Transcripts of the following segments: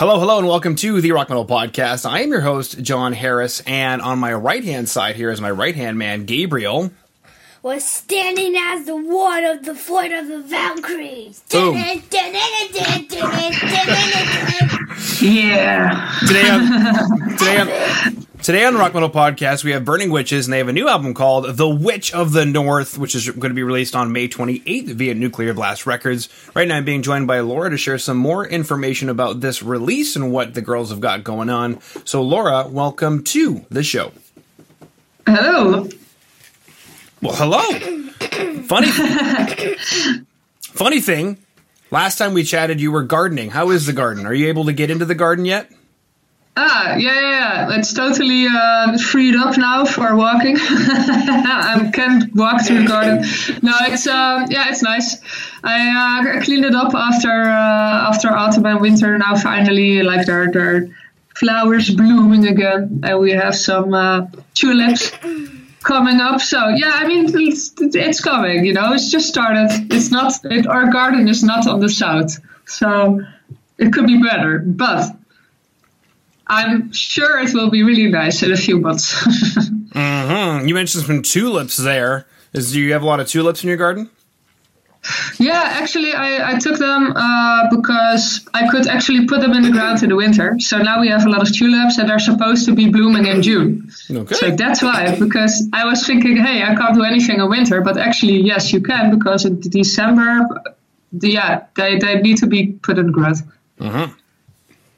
Hello, hello, and welcome to the Rock Metal Podcast. I am your host, Jon Harris, and on my right hand side here is my right hand man, Gabriel. Was standing as the ward of the foot of the Valkyries. Boom. Yeah. Today on, today on, today on the Rock Metal Podcast, we have Burning Witches, and they have a new album called The Witch of the North, which is going to be released on May 28th via Nuclear Blast Records. Right now, I'm being joined by Laura to share some more information about this release and what the girls have got going on. So, Laura, welcome to the show. Hello. Well, hello. Funny, funny thing. Last time we chatted, you were gardening. How is the garden? Are you able to get into the garden yet? Ah, yeah, yeah, yeah. It's totally uh, freed up now for walking. I can walk through the garden. No, it's uh, yeah, it's nice. I uh, cleaned it up after uh, after autumn and winter. Now finally, like there, there are flowers blooming again, and we have some uh, tulips coming up. So yeah, I mean it's, it's coming. You know, it's just started. It's not. It, our garden is not on the south, so it could be better, but. I'm sure it will be really nice in a few months. hmm You mentioned some tulips there. Is do you have a lot of tulips in your garden? yeah, actually, I, I took them uh, because I could actually put them in the ground in the winter. So now we have a lot of tulips and they're supposed to be blooming in June. Okay. So that's why, because I was thinking, hey, I can't do anything in winter. But actually, yes, you can because in December, yeah, they, they need to be put in the ground.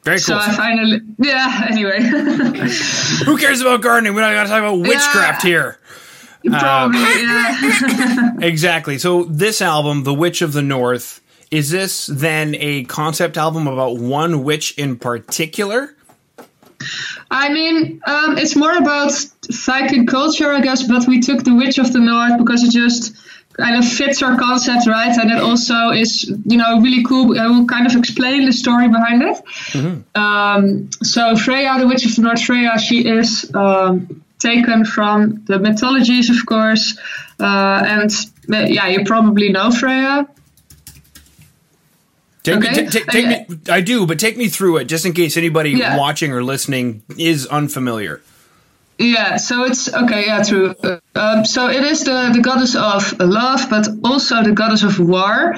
Very So cool. I finally, yeah, anyway. Who cares about gardening? We don't got to talk about witchcraft Yeah. here. Probably, yeah. Exactly. So this album, The Witch of the North, is this then a concept album about one witch in particular? I mean, um, it's more about Viking culture, I guess, but we took the Witch of the North because it just kind of fits our concept, right? And it also is, you know, really cool. I will kind of explain the story behind it. Um, so Freya, the Witch of the North, Freya, she is um, taken from the mythologies, of course. Uh, and uh, yeah, you probably know Freya. Take me, Okay. ta- ta- take me, I do, but take me through it just in case anybody Yeah. watching or listening is unfamiliar. Yeah, so it's okay. Yeah, true. Uh, Um, so it is the, the goddess of love, but also the goddess of war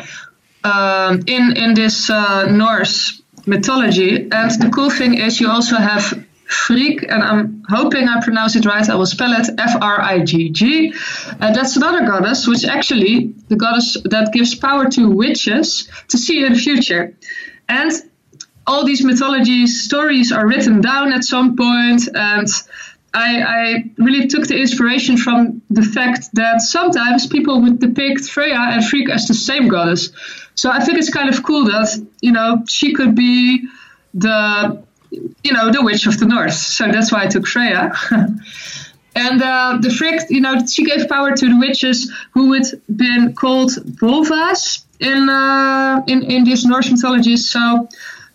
um, in in this uh, Norse mythology. And the cool thing is, you also have Frigg, and I'm hoping I pronounce it right. I will spell it F R I G G. And that's another goddess, which actually the goddess that gives power to witches to see in the future. And all these mythology stories are written down at some point and I, I really took the inspiration from the fact that sometimes people would depict Freya and Frigg as the same goddess. So I think it's kind of cool that, you know, she could be the, you know, the witch of the north. So that's why I took Freya. And uh, the Frigg, you know, she gave power to the witches who would been called Volvas in, uh, in in this Norse mythology. So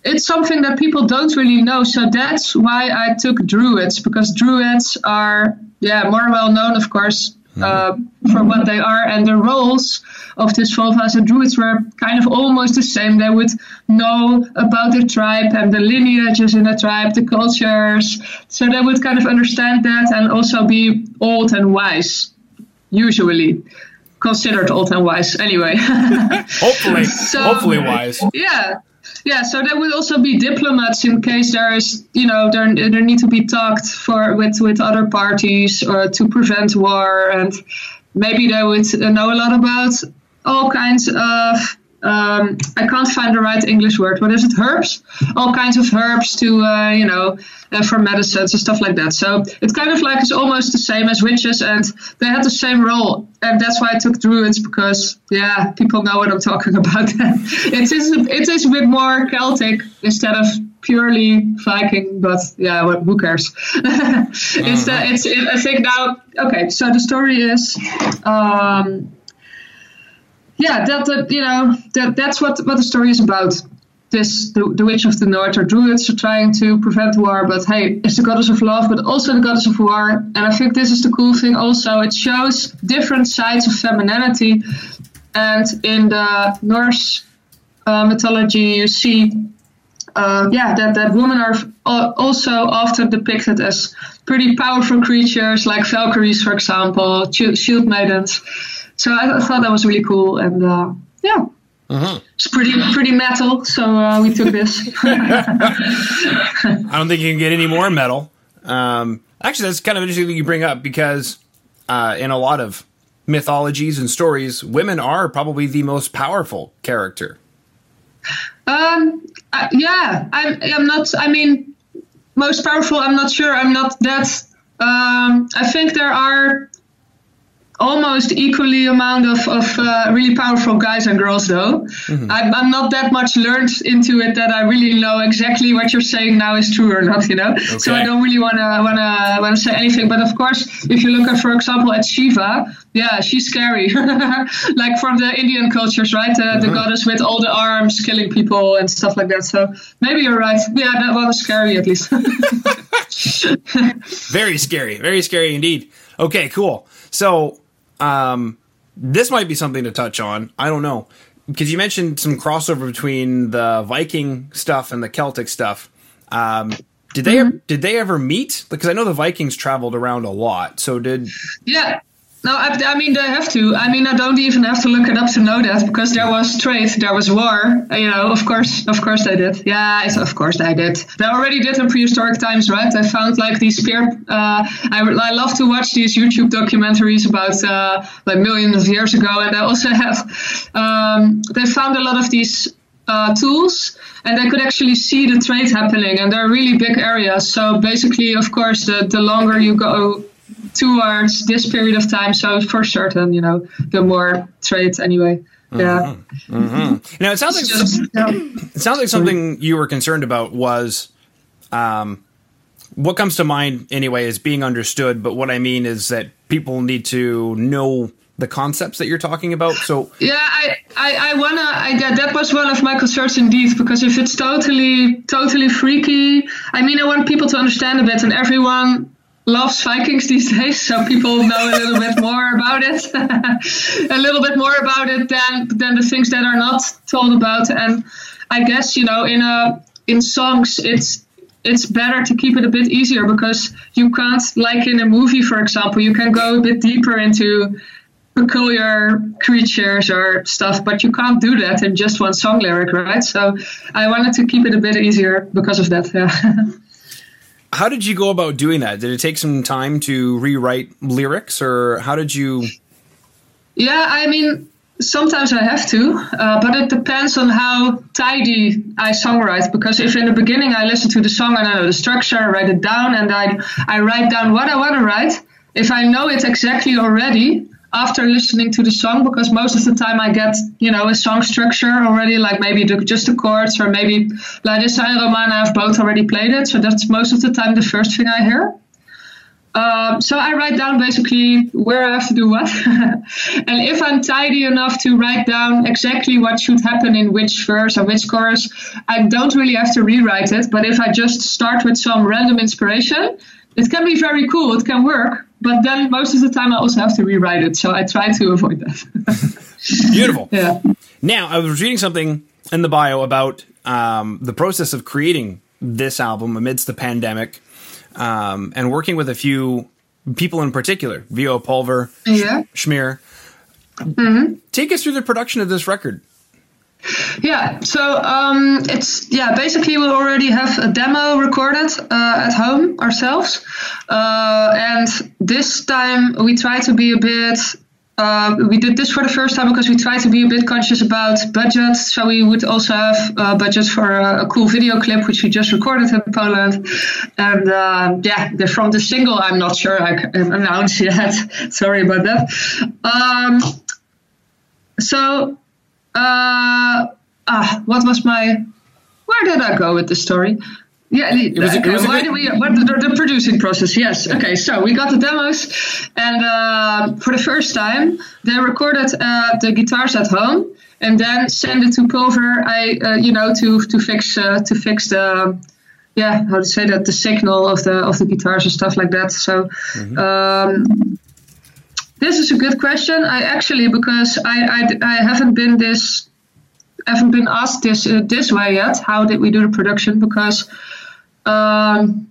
it's something that people don't really know. So that's why I took Druids because Druids are, yeah, more well known, of course, uh, for what they are, and the roles of these Volvas and Druids were kind of almost the same. They would know about the tribe and the lineages in the tribe, the cultures. So they would kind of understand that and also be old and wise, usually considered old and wise. Anyway. Hopefully, So- hopefully wise. yeah yeah so there would also be diplomats in case there is you know there, there need to be talked for with with other parties or to prevent war and maybe they would know a lot about all kinds of um, I can't find the right English word. What is it? Herbs? All kinds of herbs to, uh, you know, uh, for medicines and stuff like that. So it's kind of like it's almost the same as witches, and they had the same role. And that's why I took druids because, yeah, people know what I'm talking about. it is a, it is a bit more Celtic instead of purely Viking, but yeah, well, who cares? it's the, it's it, I think now. Okay, so the story is. Um, yeah, that, that you know that that's what what the story is about. This the, the witch of the north or druids are trying to prevent war, but hey, it's the goddess of love, but also the goddess of war. And I think this is the cool thing. Also, it shows different sides of femininity. And in the Norse uh, mythology, you see uh, yeah, that, that women are also often depicted as pretty powerful creatures, like Valkyries, for example, shield maidens. So I, I thought that was really cool, and uh, yeah, it's pretty pretty metal. So uh, we took this. I don't think you can get any more metal. Um, actually, that's kind of interesting that you bring up because uh, in a lot of mythologies and stories, women are probably the most powerful character. Um, uh, yeah, I'm, I'm not. I mean, most powerful. I'm not sure. I'm not that. Um, I think there are almost equally amount of, of uh, really powerful guys and girls though. I'm, I'm not that much learned into it that i really know exactly what you're saying now is true or not you know? So i don't really want to want to want to say anything. But of course if you look at for example at shiva yeah she's scary. Like from the indian cultures right? Uh, the goddess with all the arms killing people and stuff like that. So maybe you're right. Yeah that was scary at least. Very scary, very scary indeed. Okay, cool. So, um, this might be something to touch on. I don't know because you mentioned some crossover between the Viking stuff and the Celtic stuff. Um, did they did they ever meet? Because I know the Vikings traveled around a lot. So did Yeah. No, I, I mean they have to. I mean I don't even have to look it up to know that because there was trade, there was war. uh, You know, of course, of course they did. Yeah, of course they did. They already did in prehistoric times, right? They found like these spear. Uh, I, I love to watch these YouTube documentaries about uh, like millions of years ago, and they also have. Um, they found a lot of these uh, tools and they could actually see the trade happening and they're really big areas so basically of course the, the longer you go towards this period of time so for certain you know the more trade anyway yeah now? It sounds like Just- yeah. it sounds like something you were concerned about was, um, what comes to mind anyway is being understood. But what I mean is that people need to know the concepts that you're talking about. So Yeah, I, I, I wanna. I, that, that was one of my concerns indeed, because if it's totally, totally freaky, I mean, I want people to understand a bit, and everyone loves Vikings these days, so people know a little bit more about it, a little bit more about it than than the things that are not told about. And I guess you know, in a in songs, it's it's better to keep it a bit easier because you can't, like in a movie, for example, you can go a bit deeper into peculiar creatures or stuff, but you can't do that in just one song lyric, right? So I wanted to keep it a bit easier because of that. Yeah. how did you go about doing that? Did it take some time to rewrite lyrics, or how did you? yeah, I mean, sometimes I have to, uh, but it depends on how tidy I songwrite. Because if in the beginning I listen to the song and I know the structure, I write it down, and I I write down what I want to write. If I know it exactly already after listening to the song, because most of the time I get you know a song structure already, like maybe the, just the chords, or maybe Larissa and Romana have both already played it. So that's most of the time the first thing I hear. Um, so I write down basically where I have to do what, and if I'm tidy enough to write down exactly what should happen in which verse or which chorus, I don't really have to rewrite it. But if I just start with some random inspiration, it can be very cool. It can work, but then most of the time I also have to rewrite it. So I try to avoid that. Beautiful. yeah. Now, I was reading something in the bio about um, the process of creating this album amidst the pandemic um, and working with a few people in particular, V.O. Pulver, Yeah. Schmier. Take us through the production of this record. Yeah, so um, it's yeah. Basically, we already have a demo recorded uh, at home ourselves, uh, and this time we try to be a bit. Uh, we did this for the first time because we try to be a bit conscious about budget. So we would also have uh, budget for a, a cool video clip, which we just recorded in Poland. And uh, yeah, the, from the single, I'm not sure I can announce yet. Sorry about that. Um, so uh, ah, what was my? Where did I go with the story? Yeah, the- was a- it was why do we? What the, the producing process? Yes. Okay, so we got the demos, and uh, for the first time, they recorded uh, the guitars at home, and then send it to Pulver. I, uh, you know, to to fix uh, to fix the. Yeah, how to say that the signal of the of the guitars and stuff like that. So, um, this is a good question. I actually because I I, I haven't been this haven't been asked this uh, this way yet. How did we do the production? Because um,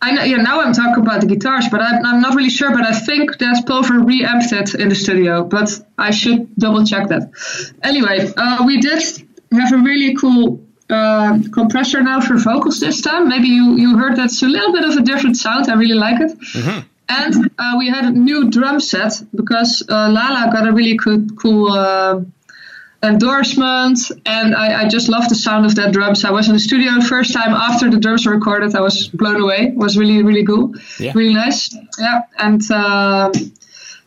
I know, yeah, now I'm talking about the guitars, but I'm, I'm not really sure. But I think that Pulver reamped it in the studio, but I should double check that. Anyway, uh, we did have a really cool uh, compressor now for vocals this time. Maybe you, you heard that's a little bit of a different sound. I really like it. Mm-hmm. And uh, we had a new drum set because uh, Lala got a really good, cool uh, endorsement, and I, I, just love the sound of that drums. I was in the studio the first time after the drums were recorded. I was blown away. It was really, really cool. Yeah. Really nice. Yeah. And uh,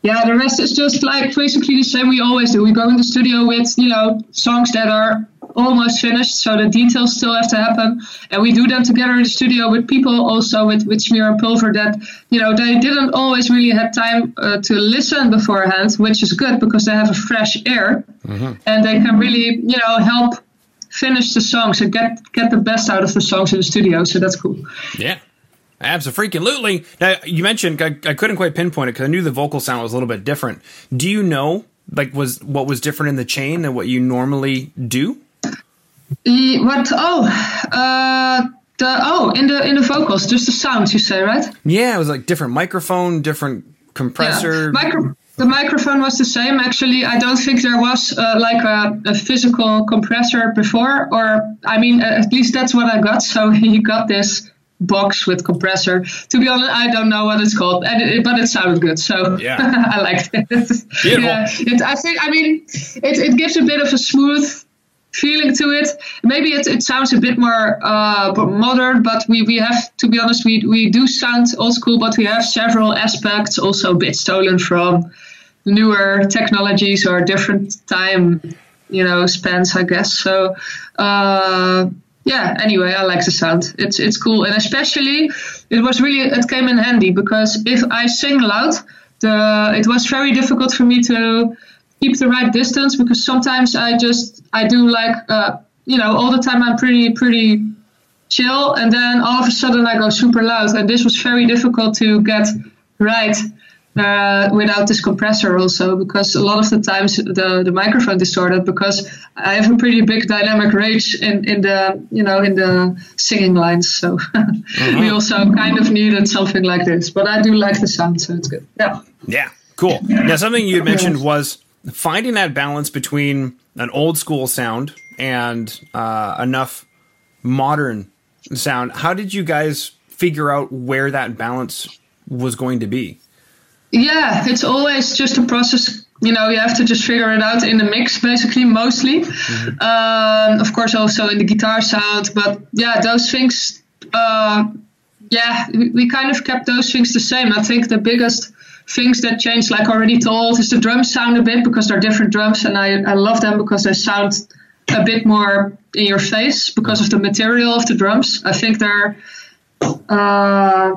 yeah, the rest is just like basically the same we always do. We go in the studio with, you know, songs that are almost finished, so the details still have to happen. And we do them together in the studio with people also with, with Schmier and Pulver that, you know, they didn't always really have time uh, to listen beforehand, which is good because they have a fresh air mm-hmm. and they can really, you know, help finish the songs and get, get the best out of the songs in the studio. So that's cool. Yeah. Absolutely. Now, you mentioned I, I couldn't quite pinpoint it because I knew the vocal sound was a little bit different. Do you know, like, was what was different in the chain than what you normally do? What? Oh, uh, the oh in the in the vocals, just the sounds you say, right? Yeah, it was like different microphone, different compressor. Yeah. Micro- the microphone was the same. Actually, I don't think there was uh, like a, a, physical compressor before, or I mean, at least that's what I got. So he got this box with compressor. To be honest, I don't know what it's called, it, but it sounded good, so yeah. I liked it. Beautiful. Yeah, it, I think. I mean, it, it gives a bit of a smooth feeling to it. Maybe it, it sounds a bit more uh, modern, but we, we have, to be honest, we, we do sound old school, but we have several aspects also a bit stolen from newer technologies or different time, you know, spans, I guess. So, uh, yeah, anyway, I like the sound. It's, it's cool. And especially, it was really, it came in handy because if I sing loud, the, it was very difficult for me to keep the right distance because sometimes I just I do like uh, you know all the time I'm pretty pretty chill and then all of a sudden I go super loud and this was very difficult to get right uh, without this compressor also because a lot of the times the, the microphone distorted because I have a pretty big dynamic range in, in the you know in the singing lines. So mm-hmm. we also kind of needed something like this but I do like the sound so it's good. Yeah. Yeah cool. Now something you mentioned was finding that balance between an old school sound and uh, enough modern sound. How did you guys figure out where that balance was going to be? Yeah, it's always just a process. You know, you have to just figure it out in the mix, basically, mostly. Mm-hmm. Um, of course, also in the guitar sound. But yeah, those things, uh, yeah, we, we kind of kept those things the same. I think the biggest things that change, like already told, is the drums sound a bit because they're different drums, and I, I love them because they sound a bit more in your face because of the material of the drums. I think they're, uh,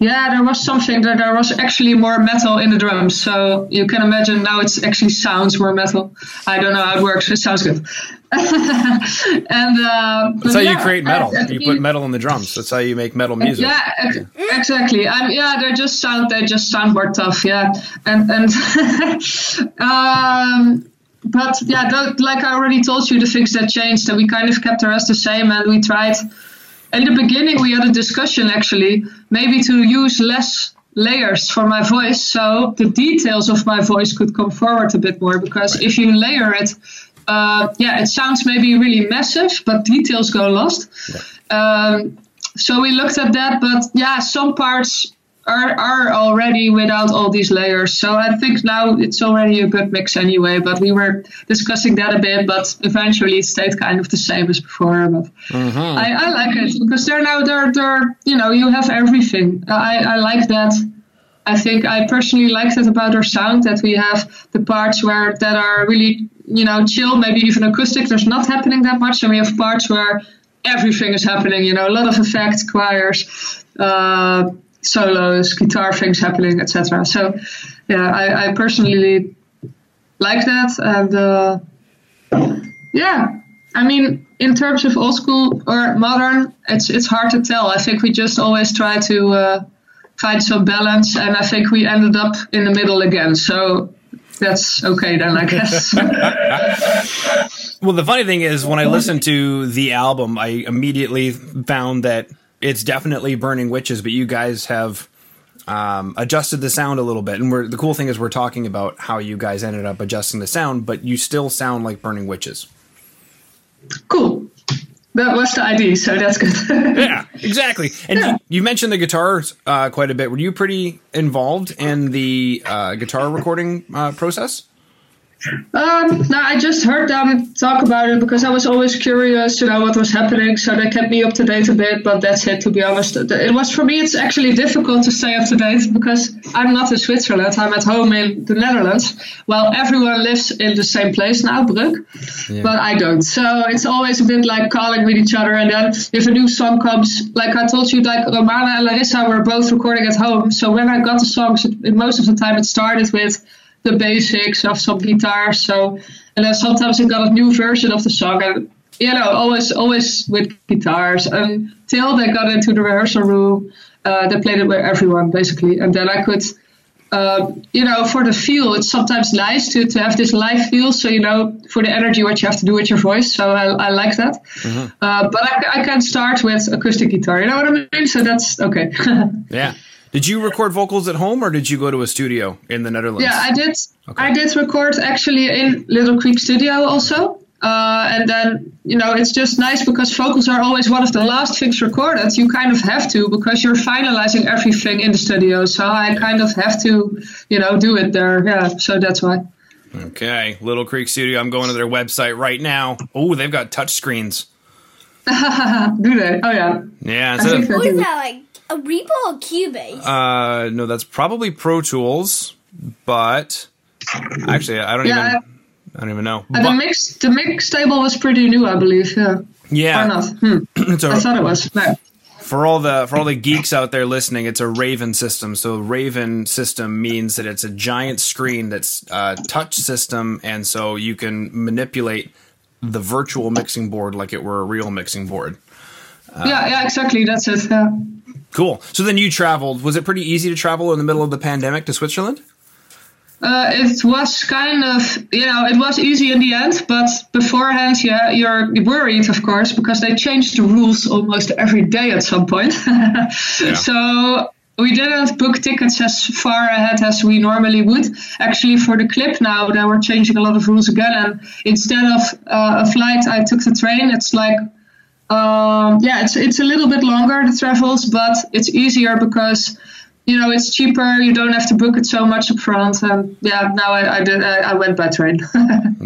yeah, there was something that there was actually more metal in the drums. So you can imagine now it actually sounds more metal. I don't know how it works. It sounds good. and uh, that's how yeah, you create metal. I, I you put metal in the drums. That's how you make metal music. Yeah, ex- exactly. Yeah, they just sound they just sound more tough. Yeah, and and um, but yeah, like I already told you, the things that changed, and we kind of kept the rest the same, and we tried. In the beginning, we had a discussion actually, maybe to use less layers for my voice so the details of my voice could come forward a bit more because right. if you layer it uh, yeah, it sounds maybe really massive, but details go lost. Yeah. Um, so we looked at that, but yeah, some parts are, are already without all these layers. So I think now it's already a good mix anyway. But we were discussing that a bit, but eventually it stayed kind of the same as before. But mm-hmm. I, I, like it because they're now they're they're you know you have everything. I, I like that. I think I personally like that about our sound that we have the parts where that are really you know, chill, maybe even acoustic. There's not happening that much, and we have parts where everything is happening. You know, a lot of effects, choirs, uh, solos, guitar things happening, etc. So, yeah, I, I, personally like that, and uh, yeah, I mean, in terms of old school or modern, it's it's hard to tell. I think we just always try to uh, find some balance, and I think we ended up in the middle again. So that's okay then, I guess. Well, the funny thing is, when I listened to the album, I immediately found that it's definitely Burning Witches, but you guys have um, adjusted the sound a little bit. And we're, the cool thing is, we're talking about how you guys ended up adjusting the sound, but you still sound like Burning Witches. cool. That was the idea, so that's good. Yeah, exactly. And Yeah. you, you mentioned the guitars uh, quite a bit. Were you pretty involved in the uh, guitar recording uh, process? Um, no, I just heard them talk about it because I was always curious to know what was happening, so they kept me up to date a bit. But that's it, to be honest. It was for me. It's actually difficult to stay up to date because I'm not in Switzerland. I'm at home in the Netherlands. Well, everyone lives in the same place now, Brugg, but I don't. So it's always a bit like calling with each other. And then if a new song comes, like I told you, like Romana and Larissa were both recording at home. So when I got the songs, it, most of the time it started with the basics of some guitar. So, and then sometimes I got a new version of the song, and you know, always, always with guitars until they got into the rehearsal room. Uh, they played it with everyone basically, and then I could. Uh, you know, for the feel, it's sometimes nice to, to have this live feel. So, you know, for the energy, what you have to do with your voice. So, I, I like that. Uh, but I, I can start with acoustic guitar. You know what I mean? So, that's okay. Yeah. Did you record vocals at home or did you go to a studio in the Netherlands? Yeah, I did. Okay. I did record actually in Little Creek Studio also. Uh, and then you know it's just nice because vocals are always one of the last things recorded. You kind of have to because you're finalizing everything in the studio. So I kind of have to, you know, do it there. Yeah, so that's why. Okay, Little Creek Studio. I'm going to their website right now. Oh, they've got touch screens. Do they? Oh yeah. Yeah, I think of, they What is do. that like? A Reaper or Cubase? uh, no, that's probably Pro Tools, but actually, I don't Yeah, even, I don't even know. And the mix, the mix table was pretty new, I believe. Yeah. Or yeah, not? Hmm. it's a- I thought it was. No. for all the for all the geeks out there listening, it's a Raven system. So Raven system means that it's a giant screen that's a touch system, and so you can manipulate the virtual mixing board like it were a real mixing board. Yeah, yeah, exactly. That's it. Yeah. Cool. So then you traveled. Was it pretty easy to travel in the middle of the pandemic to Switzerland? Uh, it was kind of, you know, it was easy in the end, but beforehand, yeah, you're worried, of course, because they changed the rules almost every day at some point. So we didn't book tickets as far ahead as we normally would. Actually, for the clip now, they were changing a lot of rules again, and instead of uh, a flight, I took the train. It's like um, yeah, it's it's a little bit longer the travels, but it's easier because you know it's cheaper. You don't have to book it so much up front. And yeah, now I I, did, I, I went by train.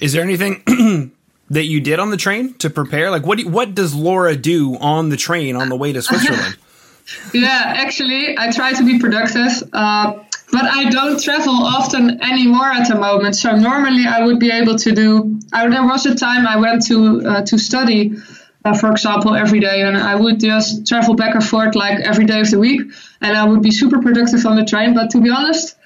Is there anything that you did on the train to prepare? Like, what do, what does Laura do on the train on the way to Switzerland? yeah, actually, I try to be productive. Uh, but I don't travel often anymore at the moment. So normally I would be able to do. I, there was a time I went to uh, to study, uh, for example, every day, and I would just travel back and forth like every day of the week, and I would be super productive on the train. But to be honest,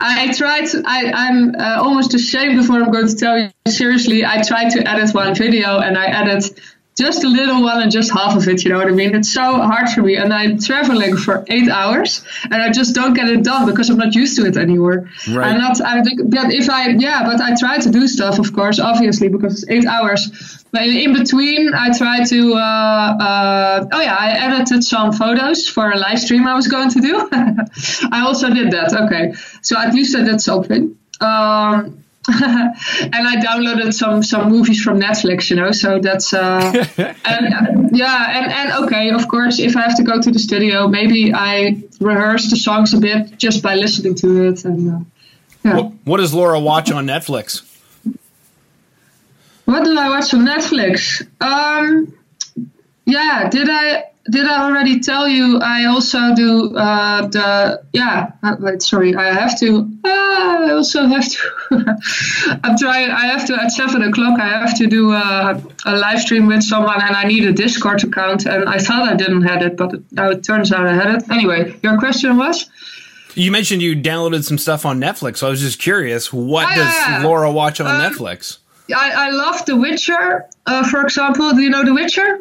I tried. I, I'm uh, almost ashamed of what I'm going to tell you. Seriously, I tried to edit one video, and I edit just a little one and just half of it. You know what I mean? It's so hard for me, and I'm traveling for eight hours, and I just don't get it done because I'm not used to it anymore. Right. I'm not. I think that if I yeah, but I try to do stuff, of course, obviously, because it's eight hours. But in between, I try to. Uh, uh, oh yeah, I edited some photos for a live stream I was going to do. I also did that. Okay, so at least I did something. Um, and I downloaded some some movies from Netflix, you know. So that's uh, and uh, yeah, and and okay, of course, if I have to go to the studio, maybe I rehearse the songs a bit just by listening to it. And uh, yeah, what, what does Laura watch on Netflix? what do I watch on Netflix? Um, yeah, did I did I already tell you? I also do uh, the yeah. uh, Wait, sorry, I have to. Uh, I also have to. I'm trying. I have to at seven o'clock. I have to do a, a live stream with someone, and I need a Discord account. And I thought I didn't have it, but now it turns out I had it. Anyway, your question was. You mentioned you downloaded some stuff on Netflix, so I was just curious. What Oh, does yeah. Laura watch on Um, Netflix? I, I love The Witcher, uh, for example. Do you know The Witcher?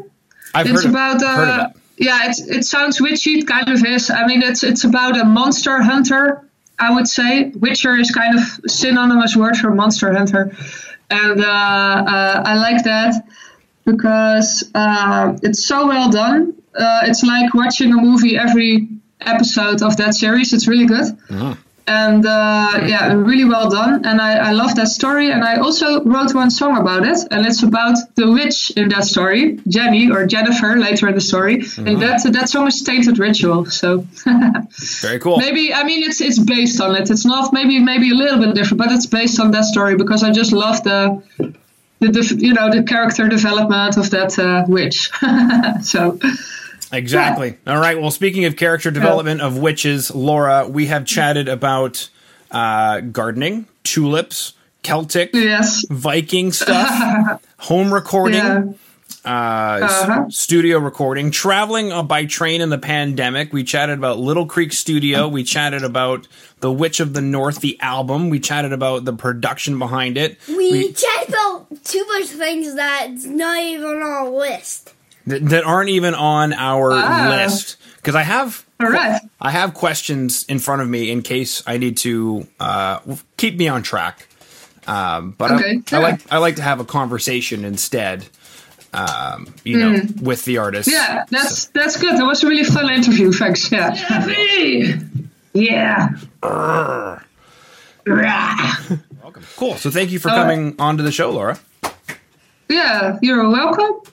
I've it's heard, about of, uh, it. yeah, it's, it sounds witchy. It kind of is. I mean, it's it's about a monster hunter. I would say. Witcher is kind of synonymous word for monster hunter, and uh, uh, I like that because uh, it's so well done. Uh, it's like watching a movie every episode of that series. It's really good. And uh, yeah, really well done. And I, I love that story. And I also wrote one song about it. And it's about the witch in that story, Jenny or Yennefer later in the story. And that, that song is Tainted Ritual. So Very cool. maybe, I mean, it's, it's based on it. It's not maybe, maybe a little bit different, but it's based on that story because I just love the, the, the you know, the character development of that uh, witch. so Exactly. All right. Well, speaking of character development of witches, Laura, we have chatted about uh, gardening, tulips, Celtic, yes. Viking stuff, home recording, Yeah. uh, Uh-huh. studio recording, traveling uh, by train in the pandemic. We chatted about Little Creek Studio. We chatted about The Witch of the North, the album. We chatted about the production behind it. We chatted about too much things that's not even on our list. That, that aren't even on our list because I have All right. I have questions in front of me in case I need to uh, keep me on track. Um, but I- Okay, I, like I like to have a conversation instead. Um, you know, with the artist. Yeah, that's that's good. That was a really fun interview. Thanks. Yeah. Yeah. Rah. cool. So thank you for All right. coming onto the show, Laura. Yeah, you're welcome.